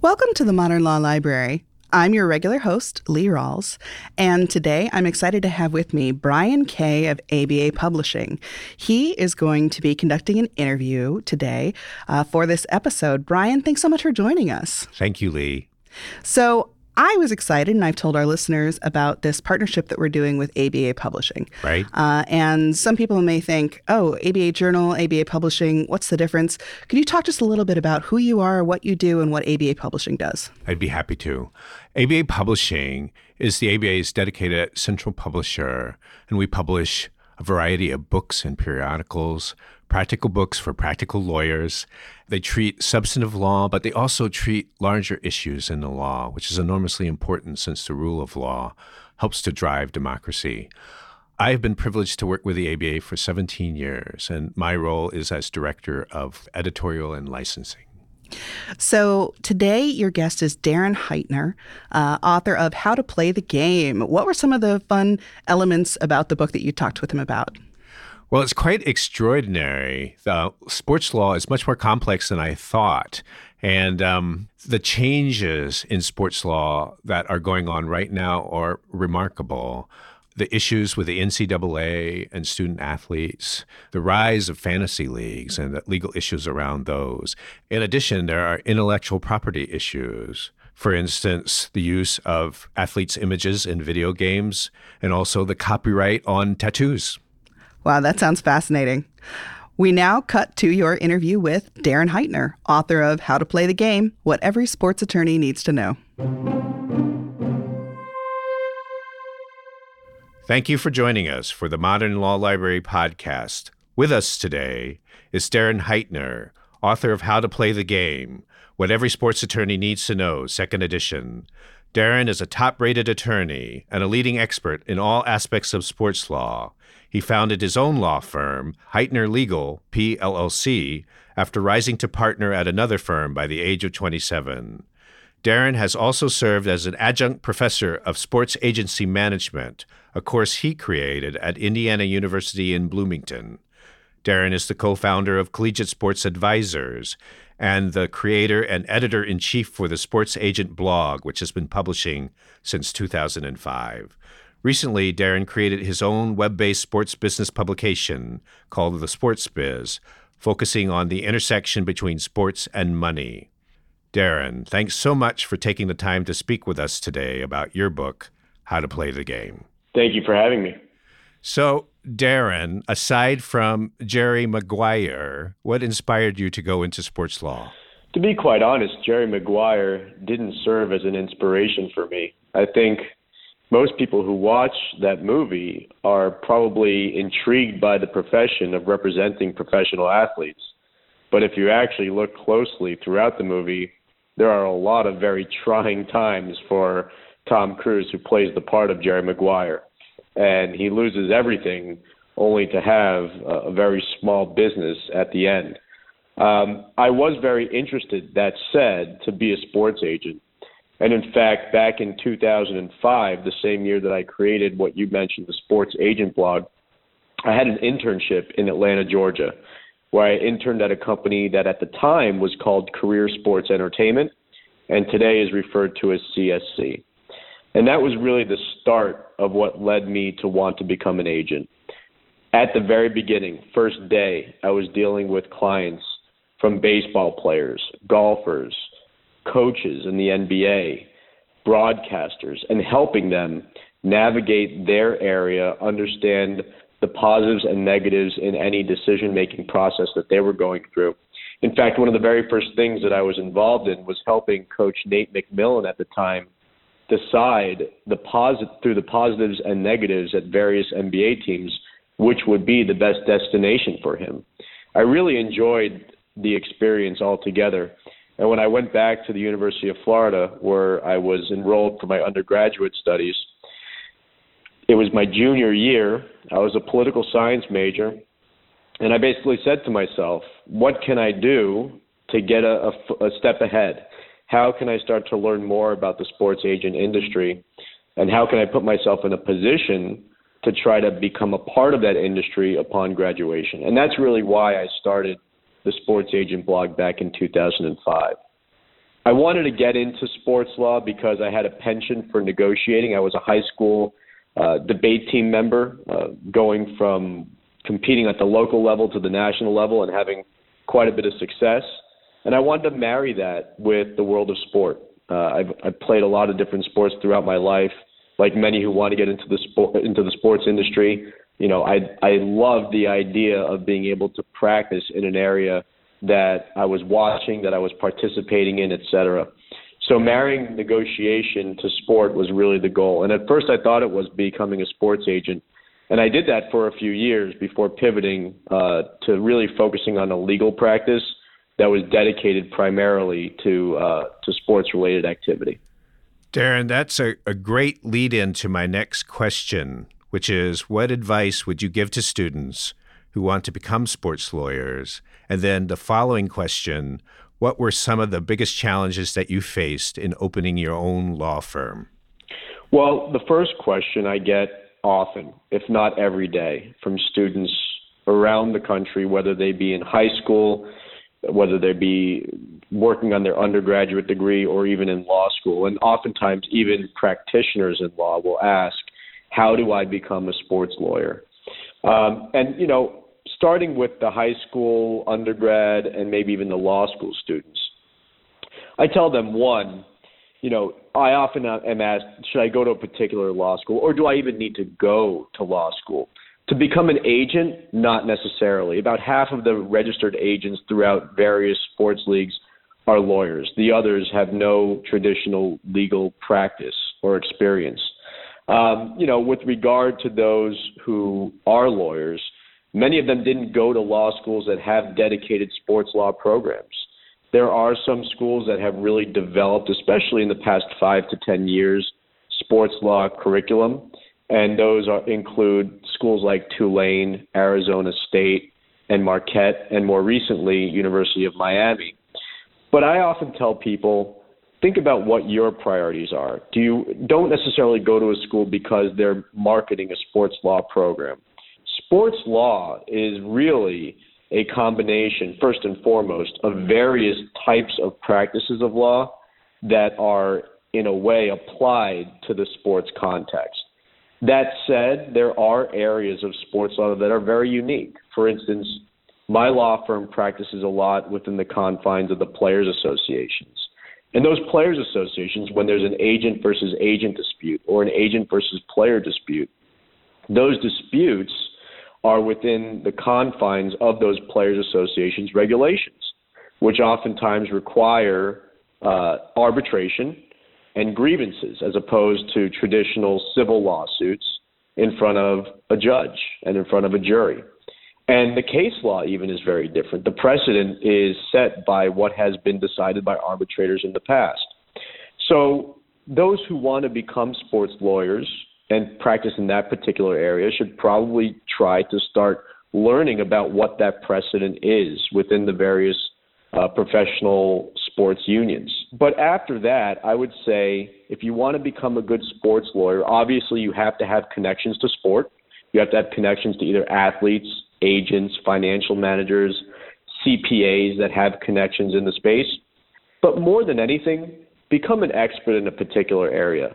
Welcome to the Modern Law Library. I'm your regular host, Lee Rawles, and today I'm excited to have with me Brian Kay of ABA Publishing. He is going to be conducting an interview today uh, for this episode. Brian, thanks so much for joining us. Thank you, Lee. So, I was excited, and I've told our listeners about this partnership that we're doing with ABA Publishing. Right. Uh, and some people may think, oh, ABA Journal, ABA Publishing, what's the difference? Can you talk just a little bit about who you are, what you do, and what ABA Publishing does? I'd be happy to. ABA Publishing is the ABA's dedicated central publisher, and we publish a variety of books and periodicals, practical books for practical lawyers. They treat substantive law, but they also treat larger issues in the law, which is enormously important since the rule of law helps to drive democracy. I've been privileged to work with the ABA for 17 years, and my role is as director of editorial and licensing. So today, your guest is Darren Heitner, uh, author of How to Play the Game. What were some of the fun elements about the book that you talked with him about? Well, it's quite extraordinary. The sports law is much more complex than I thought. And um, the changes in sports law that are going on right now are remarkable. The issues with the NCAA and student athletes, the rise of fantasy leagues and the legal issues around those. In addition, there are intellectual property issues. For instance, the use of athletes' images in video games and also the copyright on tattoos. Wow, that sounds fascinating. We now cut to your interview with Darren Heitner, author of How to Play the Game What Every Sports Attorney Needs to Know. Thank you for joining us for the Modern Law Library podcast. With us today is Darren Heitner, author of How to Play the Game What Every Sports Attorney Needs to Know, second edition. Darren is a top rated attorney and a leading expert in all aspects of sports law. He founded his own law firm, Heitner Legal, PLLC, after rising to partner at another firm by the age of 27. Darren has also served as an adjunct professor of sports agency management, a course he created at Indiana University in Bloomington. Darren is the co founder of Collegiate Sports Advisors and the creator and editor in chief for the Sports Agent blog, which has been publishing since 2005. Recently, Darren created his own web based sports business publication called The Sports Biz, focusing on the intersection between sports and money. Darren, thanks so much for taking the time to speak with us today about your book, How to Play the Game. Thank you for having me. So, Darren, aside from Jerry Maguire, what inspired you to go into sports law? To be quite honest, Jerry Maguire didn't serve as an inspiration for me. I think most people who watch that movie are probably intrigued by the profession of representing professional athletes. But if you actually look closely throughout the movie, there are a lot of very trying times for Tom Cruise, who plays the part of Jerry Maguire. And he loses everything only to have a very small business at the end. Um, I was very interested, that said, to be a sports agent and in fact, back in 2005, the same year that I created what you mentioned, the Sports Agent blog, I had an internship in Atlanta, Georgia, where I interned at a company that at the time was called Career Sports Entertainment and today is referred to as CSC. And that was really the start of what led me to want to become an agent. At the very beginning, first day, I was dealing with clients from baseball players, golfers, coaches in the NBA, broadcasters, and helping them navigate their area, understand the positives and negatives in any decision making process that they were going through. In fact, one of the very first things that I was involved in was helping coach Nate McMillan at the time decide the posit- through the positives and negatives at various NBA teams which would be the best destination for him. I really enjoyed the experience altogether. And when I went back to the University of Florida, where I was enrolled for my undergraduate studies, it was my junior year. I was a political science major. And I basically said to myself, what can I do to get a, a, a step ahead? How can I start to learn more about the sports agent industry? And how can I put myself in a position to try to become a part of that industry upon graduation? And that's really why I started the Sports Agent blog back in 2005. I wanted to get into sports law because I had a penchant for negotiating. I was a high school uh, debate team member, uh, going from competing at the local level to the national level and having quite a bit of success. And I wanted to marry that with the world of sport. Uh, I've, I've played a lot of different sports throughout my life. Like many who want to get into the sport into the sports industry, you know, I I love the idea of being able to practice in an area that I was watching, that I was participating in, et etc. So marrying negotiation to sport was really the goal. And at first I thought it was becoming a sports agent. And I did that for a few years before pivoting uh, to really focusing on a legal practice that was dedicated primarily to uh, to sports related activity. Darren, that's a, a great lead in to my next question, which is what advice would you give to students who want to become sports lawyers? And then the following question What were some of the biggest challenges that you faced in opening your own law firm? Well, the first question I get often, if not every day, from students around the country, whether they be in high school, whether they be working on their undergraduate degree or even in law school. And oftentimes, even practitioners in law will ask, How do I become a sports lawyer? Um, and, you know, starting with the high school, undergrad, and maybe even the law school students, I tell them one, you know, I often am asked, should I go to a particular law school or do I even need to go to law school? To become an agent, not necessarily. About half of the registered agents throughout various sports leagues are lawyers. The others have no traditional legal practice or experience. Um, you know, with regard to those who are lawyers, many of them didn't go to law schools that have dedicated sports law programs. There are some schools that have really developed, especially in the past five to ten years, sports law curriculum, and those are, include schools like Tulane, Arizona State, and Marquette, and more recently, University of Miami. But I often tell people think about what your priorities are. Do you don't necessarily go to a school because they're marketing a sports law program. Sports law is really a combination, first and foremost, of various types of practices of law that are, in a way, applied to the sports context. That said, there are areas of sports law that are very unique. For instance, my law firm practices a lot within the confines of the players associations. And those players associations, when there's an agent versus agent dispute or an agent versus player dispute, those disputes are within the confines of those players associations regulations, which oftentimes require uh, arbitration and grievances as opposed to traditional civil lawsuits in front of a judge and in front of a jury. And the case law even is very different. The precedent is set by what has been decided by arbitrators in the past. So those who want to become sports lawyers and practice in that particular area should probably try to start learning about what that precedent is within the various uh, professional sports unions. But after that, I would say if you want to become a good sports lawyer, obviously you have to have connections to sport. You have to have connections to either athletes, agents, financial managers, CPAs that have connections in the space. But more than anything, become an expert in a particular area.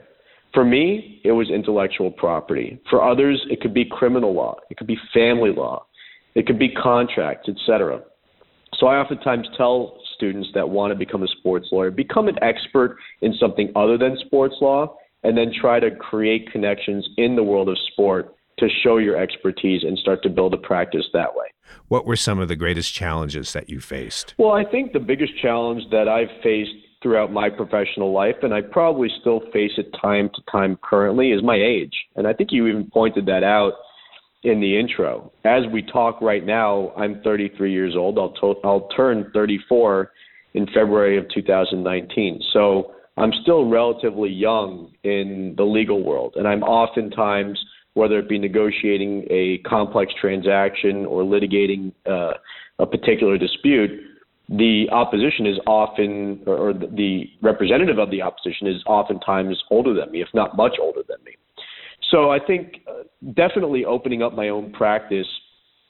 For me, it was intellectual property. For others, it could be criminal law, it could be family law, it could be contracts, etc. So I oftentimes tell students that want to become a sports lawyer, become an expert in something other than sports law, and then try to create connections in the world of sport to show your expertise and start to build a practice that way. What were some of the greatest challenges that you faced? Well, I think the biggest challenge that I've faced throughout my professional life, and I probably still face it time to time currently, is my age. And I think you even pointed that out in the intro. As we talk right now, I'm 33 years old. I'll, to- I'll turn 34 in February of 2019. So I'm still relatively young in the legal world, and I'm oftentimes – whether it be negotiating a complex transaction or litigating uh, a particular dispute, the opposition is often, or the representative of the opposition is oftentimes older than me, if not much older than me. So I think uh, definitely opening up my own practice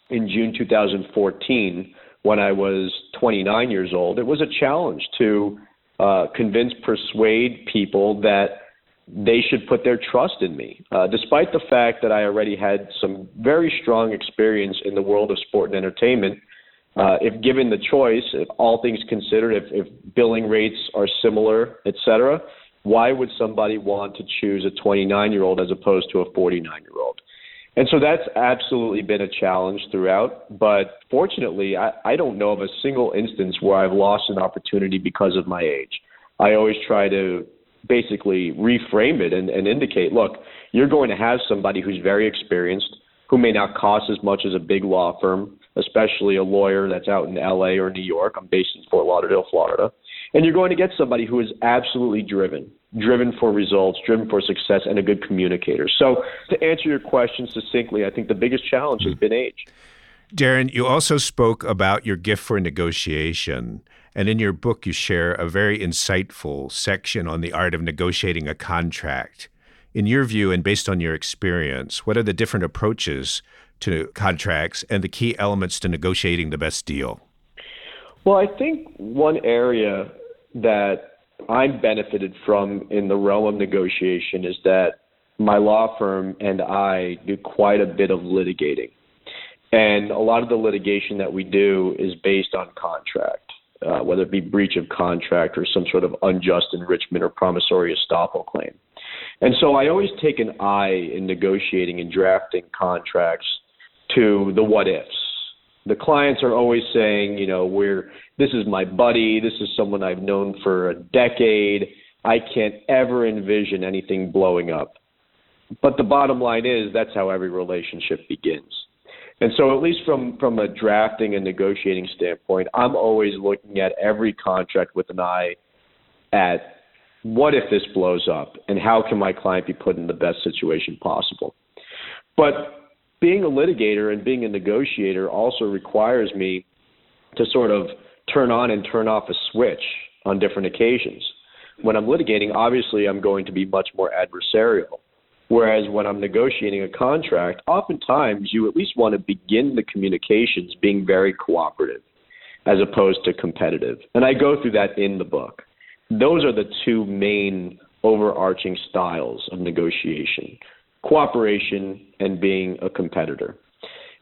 in June 2014 when I was 29 years old, it was a challenge to uh, convince, persuade people that they should put their trust in me, uh, despite the fact that I already had some very strong experience in the world of sport and entertainment. Uh, if given the choice, if all things considered, if, if billing rates are similar, et cetera, why would somebody want to choose a 29 year old as opposed to a 49 year old? And so that's absolutely been a challenge throughout. But fortunately, I, I don't know of a single instance where I've lost an opportunity because of my age. I always try to basically reframe it and, and indicate look, you're going to have somebody who's very experienced, who may not cost as much as a big law firm, especially a lawyer that's out in LA or New York. I'm based in Fort Lauderdale, Florida. And you're going to get somebody who is absolutely driven, driven for results, driven for success, and a good communicator. So, to answer your question succinctly, I think the biggest challenge has hmm. been age. Darren, you also spoke about your gift for negotiation. And in your book, you share a very insightful section on the art of negotiating a contract. In your view, and based on your experience, what are the different approaches to contracts and the key elements to negotiating the best deal? Well, I think one area that I'm benefited from in the realm of negotiation is that my law firm and I do quite a bit of litigating. And a lot of the litigation that we do is based on contract, uh, whether it be breach of contract or some sort of unjust enrichment or promissory estoppel claim. And so I always take an eye in negotiating and drafting contracts to the what ifs. The clients are always saying, you know, we're this is my buddy, this is someone I've known for a decade. I can't ever envision anything blowing up. But the bottom line is that's how every relationship begins. And so, at least from from a drafting and negotiating standpoint, I'm always looking at every contract with an eye at what if this blows up, and how can my client be put in the best situation possible. But being a litigator and being a negotiator also requires me to sort of turn on and turn off a switch on different occasions. When I'm litigating, obviously I'm going to be much more adversarial. Whereas when I'm negotiating a contract, oftentimes you at least want to begin the communications being very cooperative as opposed to competitive. And I go through that in the book. Those are the two main overarching styles of negotiation cooperation and being a competitor.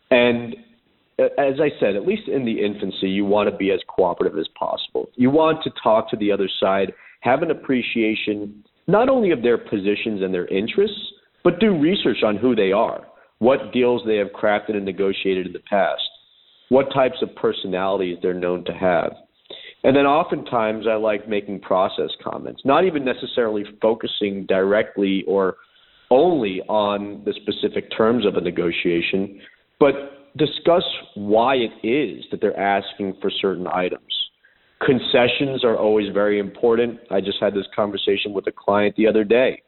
And as I said, at least in the infancy, you want to be as cooperative as possible. You want to talk to the other side, have an appreciation not only of their positions and their interests, but do research on who they are, what deals they have crafted and negotiated in the past, what types of personalities they're known to have. And then oftentimes I like making process comments, not even necessarily focusing directly or only on the specific terms of a negotiation, but discuss why it is that they're asking for certain items. Concessions are always very important. I just had this conversation with a client the other day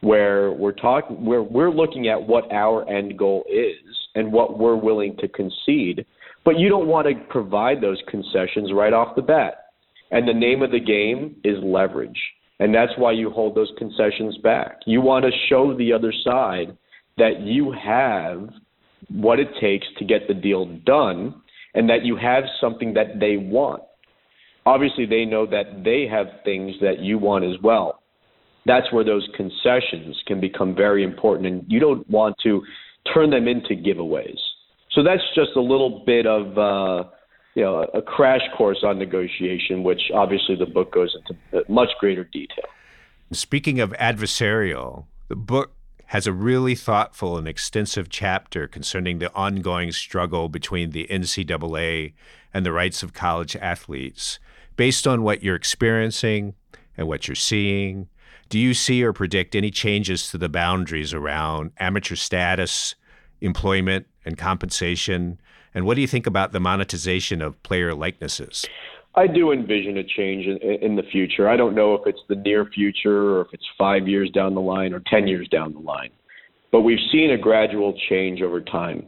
where we're talking where we're looking at what our end goal is and what we're willing to concede, but you don't want to provide those concessions right off the bat. And the name of the game is leverage. And that's why you hold those concessions back. You want to show the other side that you have what it takes to get the deal done and that you have something that they want. Obviously, they know that they have things that you want as well. That's where those concessions can become very important, and you don't want to turn them into giveaways. So that's just a little bit of uh, you know, a crash course on negotiation, which obviously the book goes into much greater detail. Speaking of adversarial, the book has a really thoughtful and extensive chapter concerning the ongoing struggle between the NCAA and the rights of college athletes. Based on what you're experiencing and what you're seeing, do you see or predict any changes to the boundaries around amateur status, employment, and compensation and what do you think about the monetization of player likenesses? I do envision a change in, in, the future. I don't know if it's the near future or if it's five years down the line or 10 years down the line. But we've seen a gradual change over time.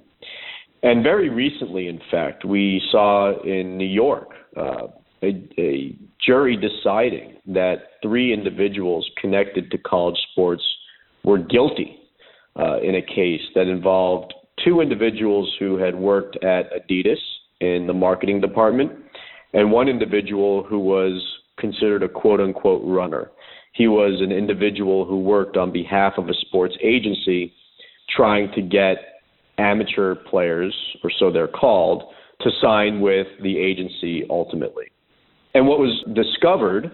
And very recently, in fact, we saw in New York uh, a, a jury deciding that three individuals connected to college sports were guilty uh, in a case that involved two individuals who had worked at Adidas in the marketing department, and one individual who was considered a quote unquote runner. He was an individual who worked on behalf of a sports agency trying to get amateur players, or so they're called, to sign with the agency ultimately. And what was discovered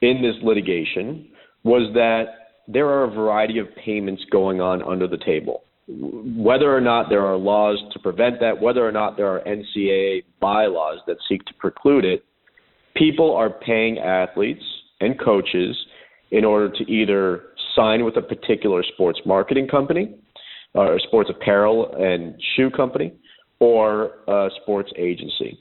in this litigation was that there are a variety of payments going on under the table. Whether or not there are laws to prevent that, whether or not there are NCAA bylaws that seek to preclude it, people are paying athletes and coaches in order to either sign with a particular sports marketing company, or a sports apparel and shoe company, or a sports agency.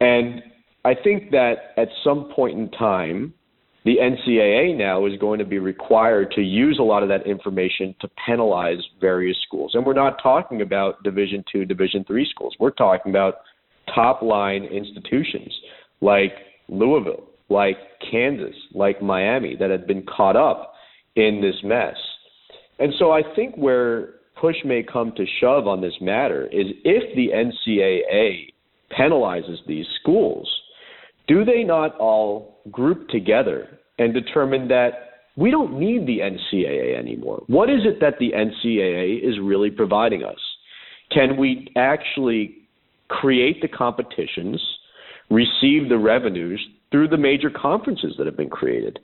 And I think that at some point in time, the NCAA now is going to be required to use a lot of that information to penalize various schools. And we're not talking about Division two, Division three schools. We're talking about top line institutions like Louisville, like Kansas, like Miami that have been caught up in this mess. And so I think where push may come to shove on this matter is if the NCAA penalizes these schools, do they not all group together and determine that we don't need the NCAA anymore? What is it that the NCAA is really providing us? Can we actually create the competitions, receive the revenues through the major conferences that have been created?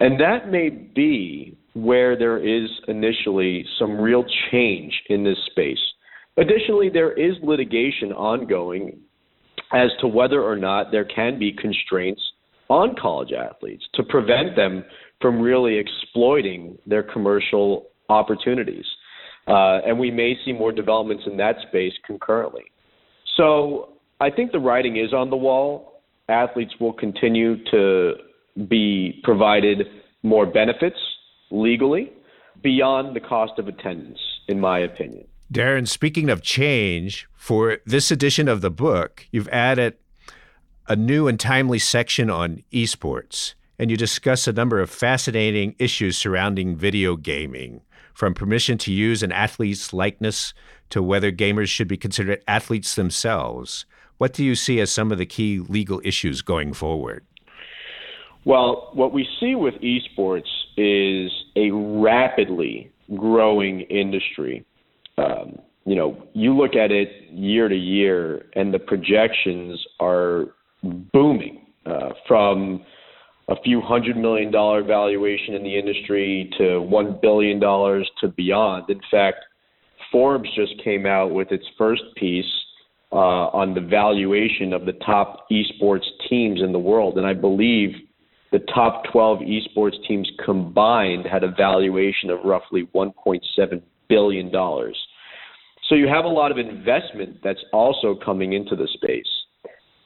And that may be where there is initially some real change in this space. Additionally, there is litigation ongoing as to whether or not there can be constraints on college athletes to prevent them from really exploiting their commercial opportunities. Uh, and we may see more developments in that space concurrently. So I think the writing is on the wall. Athletes will continue to be provided more benefits legally beyond the cost of attendance, in my opinion. Darren, speaking of change, for this edition of the book, you've added a new and timely section on esports, and you discuss a number of fascinating issues surrounding video gaming, from permission to use an athlete's likeness to whether gamers should be considered athletes themselves. What do you see as some of the key legal issues going forward? Well, what we see with esports is a rapidly growing industry. Um, you know, you look at it year to year, and the projections are booming uh, from a few hundred million dollar valuation in the industry to one billion dollars to beyond. In fact, Forbes just came out with its first piece uh, on the valuation of the top esports teams in the world, and I believe the top 12 esports teams combined had a valuation of roughly 1.7 billion dollars. So you have a lot of investment that's also coming into the space.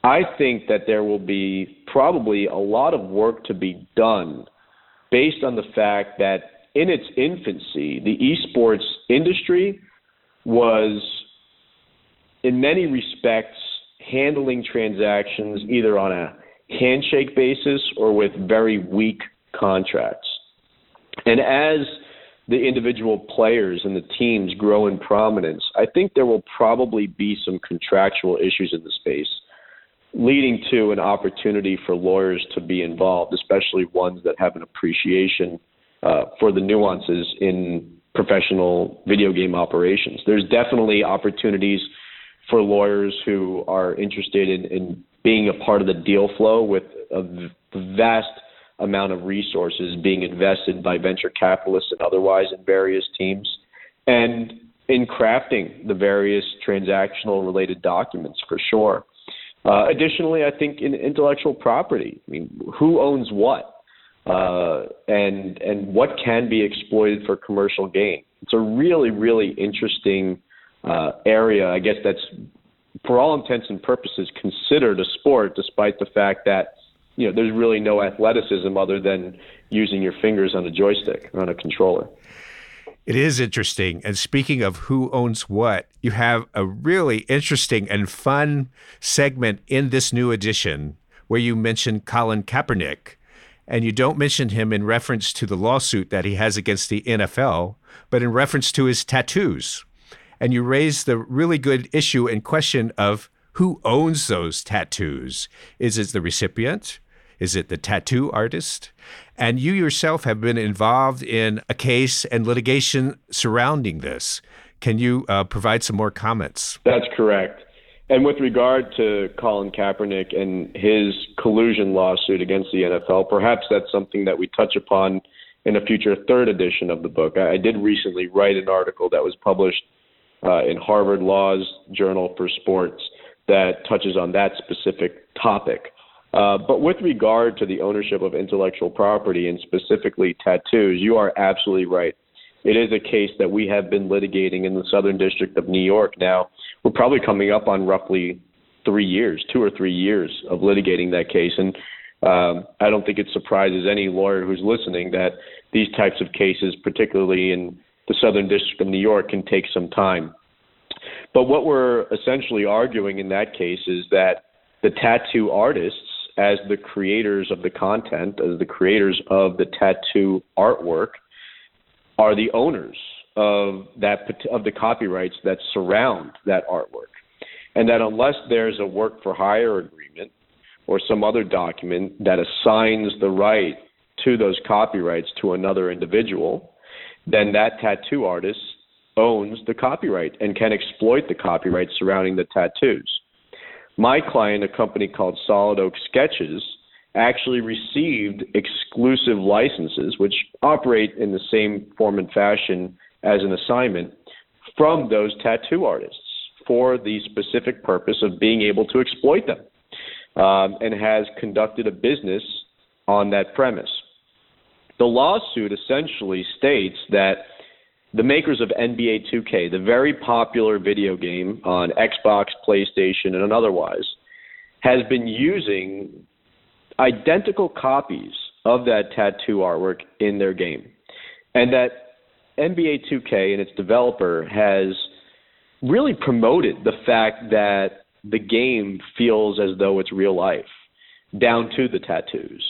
I think that there will be probably a lot of work to be done based on the fact that in its infancy, the esports industry was, in many respects, handling transactions either on a handshake basis or with very weak contracts. And as the individual players and the teams grow in prominence, I think there will probably be some contractual issues in the space leading to an opportunity for lawyers to be involved, especially ones that have an appreciation uh, for the nuances in professional video game operations. There's definitely opportunities for lawyers who are interested in, in being a part of the deal flow with a vast amount of resources being invested by venture capitalists and otherwise in various teams, and in crafting the various transactional related documents for sure. Uh, additionally, I think in intellectual property, I mean, who owns what, uh, and and what can be exploited for commercial gain. It's a really really interesting uh, area. I guess that's for all intents and purposes considered a sport, despite the fact that you know there's really no athleticism other than using your fingers on a joystick or on a controller. It is interesting. And speaking of who owns what, you have a really interesting and fun segment in this new edition where you mention Colin Kaepernick. And you don't mention him in reference to the lawsuit that he has against the NFL, but in reference to his tattoos. And you raise the really good issue and question of who owns those tattoos. Is it the recipient? Is it the tattoo artist? And you yourself have been involved in a case and litigation surrounding this. Can you uh, provide some more comments? That's correct. And with regard to Colin Kaepernick and his collusion lawsuit against the NFL, perhaps that's something that we touch upon in a future third edition of the book. I, did recently write an article that was published uh, in Harvard Law's Journal for Sports that touches on that specific topic. Uh, but with regard to the ownership of intellectual property and specifically tattoos, you are absolutely right. It is a case that we have been litigating in the Southern District of New York now. We're probably coming up on roughly three years, two or three years of litigating that case. And um, I don't think it surprises any lawyer who's listening that these types of cases, particularly in the Southern District of New York, can take some time. But what we're essentially arguing in that case is that the tattoo artists, as the creators of the content, as the creators of the tattoo artwork, are the owners of that of the copyrights that surround that artwork, and that unless there's a work for hire agreement or some other document that assigns the right to those copyrights to another individual, then that tattoo artist owns the copyright and can exploit the copyright surrounding the tattoos. My client, a company called Solid Oak Sketches, actually received exclusive licenses, which operate in the same form and fashion as an assignment, from those tattoo artists for the specific purpose of being able to exploit them um, and has conducted a business on that premise. The lawsuit essentially states that the makers of NBA 2K, the very popular video game on Xbox, PlayStation, and otherwise, has been using identical copies of that tattoo artwork in their game. And that NBA 2K and its developer has really promoted the fact that the game feels as though it's real life, down to the tattoos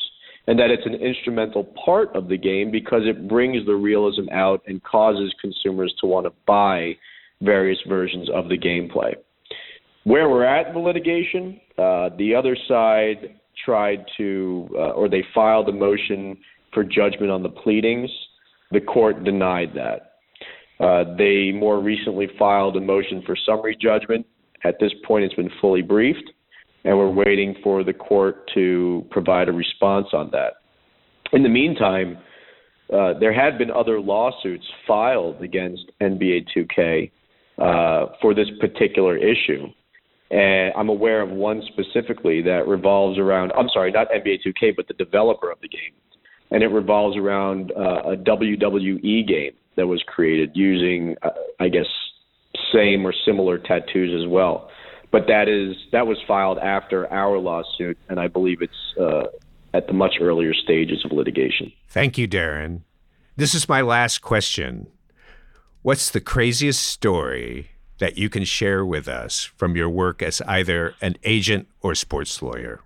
and that it's an instrumental part of the game because it brings the realism out and causes consumers to want to buy various versions of the gameplay. Where we're at in the litigation, uh, the other side tried to, uh, or they filed a motion for judgment on the pleadings. The court denied that. Uh, they more recently filed a motion for summary judgment. At this point, it's been fully briefed and we're waiting for the court to provide a response on that. In the meantime, uh, there had been other lawsuits filed against NBA 2K uh, for this particular issue. And I'm aware of one specifically that revolves around, I'm sorry, not NBA 2K, but the developer of the game. And it revolves around uh, a WWE game that was created using, uh, I guess, same or similar tattoos as well but that is that was filed after our lawsuit, and I believe it's uh, at the much earlier stages of litigation. Thank you, Darren. This is my last question. What's the craziest story that you can share with us from your work as either an agent or sports lawyer?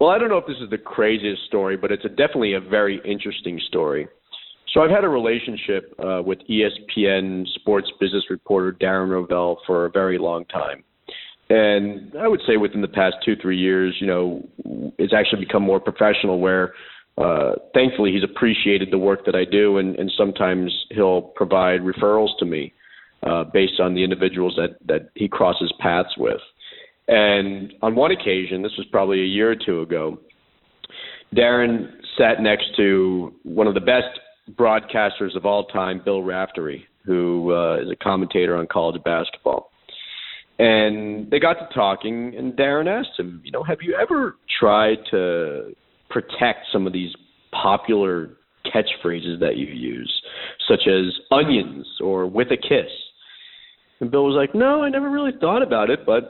Well, I don't know if this is the craziest story, but it's a, definitely a very interesting story. So I've had a relationship uh, with ESPN sports business reporter Darren Rovell for a very long time. And I would say within the past two, three years, you know, it's actually become more professional where uh, thankfully he's appreciated the work that I do and, and sometimes he'll provide referrals to me uh, based on the individuals that, that he crosses paths with. And on one occasion, this was probably a year or two ago, Darren sat next to one of the best broadcasters of all time, Bill Raftery, who uh, is a commentator on college basketball. And they got to talking, and Darren asked him, you know, have you ever tried to protect some of these popular catchphrases that you use, such as onions or with a kiss? And Bill was like, no, I never really thought about it, but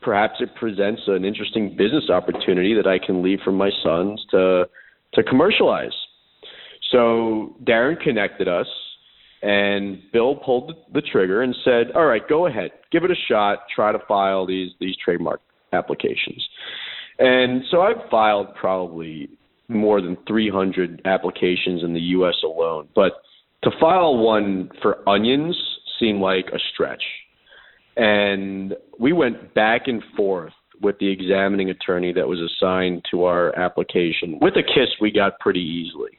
perhaps it presents an interesting business opportunity that I can leave for my sons to to commercialize. So Darren connected us and Bill pulled the trigger and said, "All right, go ahead, give it a shot. Try to file these these trademark applications." And so I've filed probably more than 300 applications in the U.S. alone, but to file one for onions seemed like a stretch. And we went back and forth with the examining attorney that was assigned to our application. With a kiss, we got pretty easily.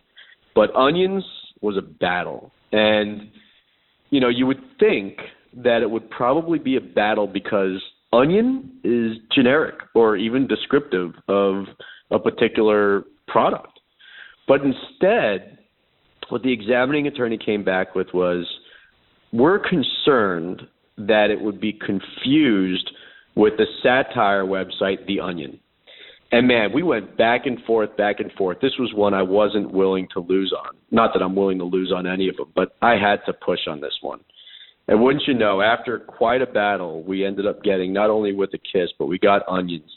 But onions was a battle. And, you know, you would think that it would probably be a battle because onion is generic or even descriptive of a particular product. But instead, what the examining attorney came back with was we're concerned that it would be confused with the satire website, The Onion. And man, we went back and forth, back and forth. This was one I wasn't willing to lose on. Not that I'm willing to lose on any of them, but I had to push on this one. And wouldn't you know, after quite a battle, we ended up getting not only with a kiss, but we got onions.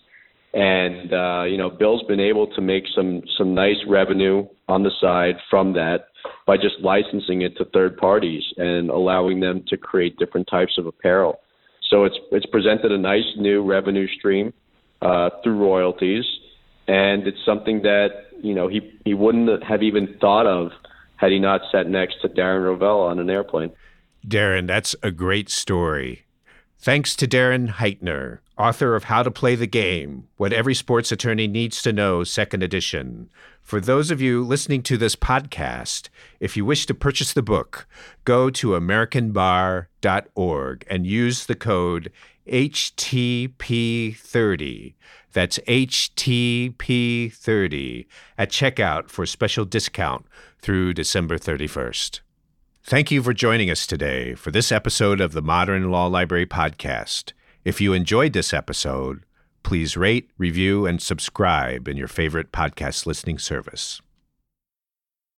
And uh, you know, Bill's been able to make some some nice revenue on the side from that by just licensing it to third parties and allowing them to create different types of apparel. So it's it's presented a nice new revenue stream uh, through royalties, and it's something that you know he he wouldn't have even thought of had he not sat next to Darren Rovell on an airplane. Darren, that's a great story. Thanks to Darren Heitner, author of How to Play the Game What Every Sports Attorney Needs to Know, second edition. For those of you listening to this podcast, if you wish to purchase the book, go to AmericanBar.org and use the code HTP30. That's HTP30 at checkout for special discount through December 31st. Thank you for joining us today for this episode of the Modern Law Library Podcast. If you enjoyed this episode, please rate, review, and subscribe in your favorite podcast listening service.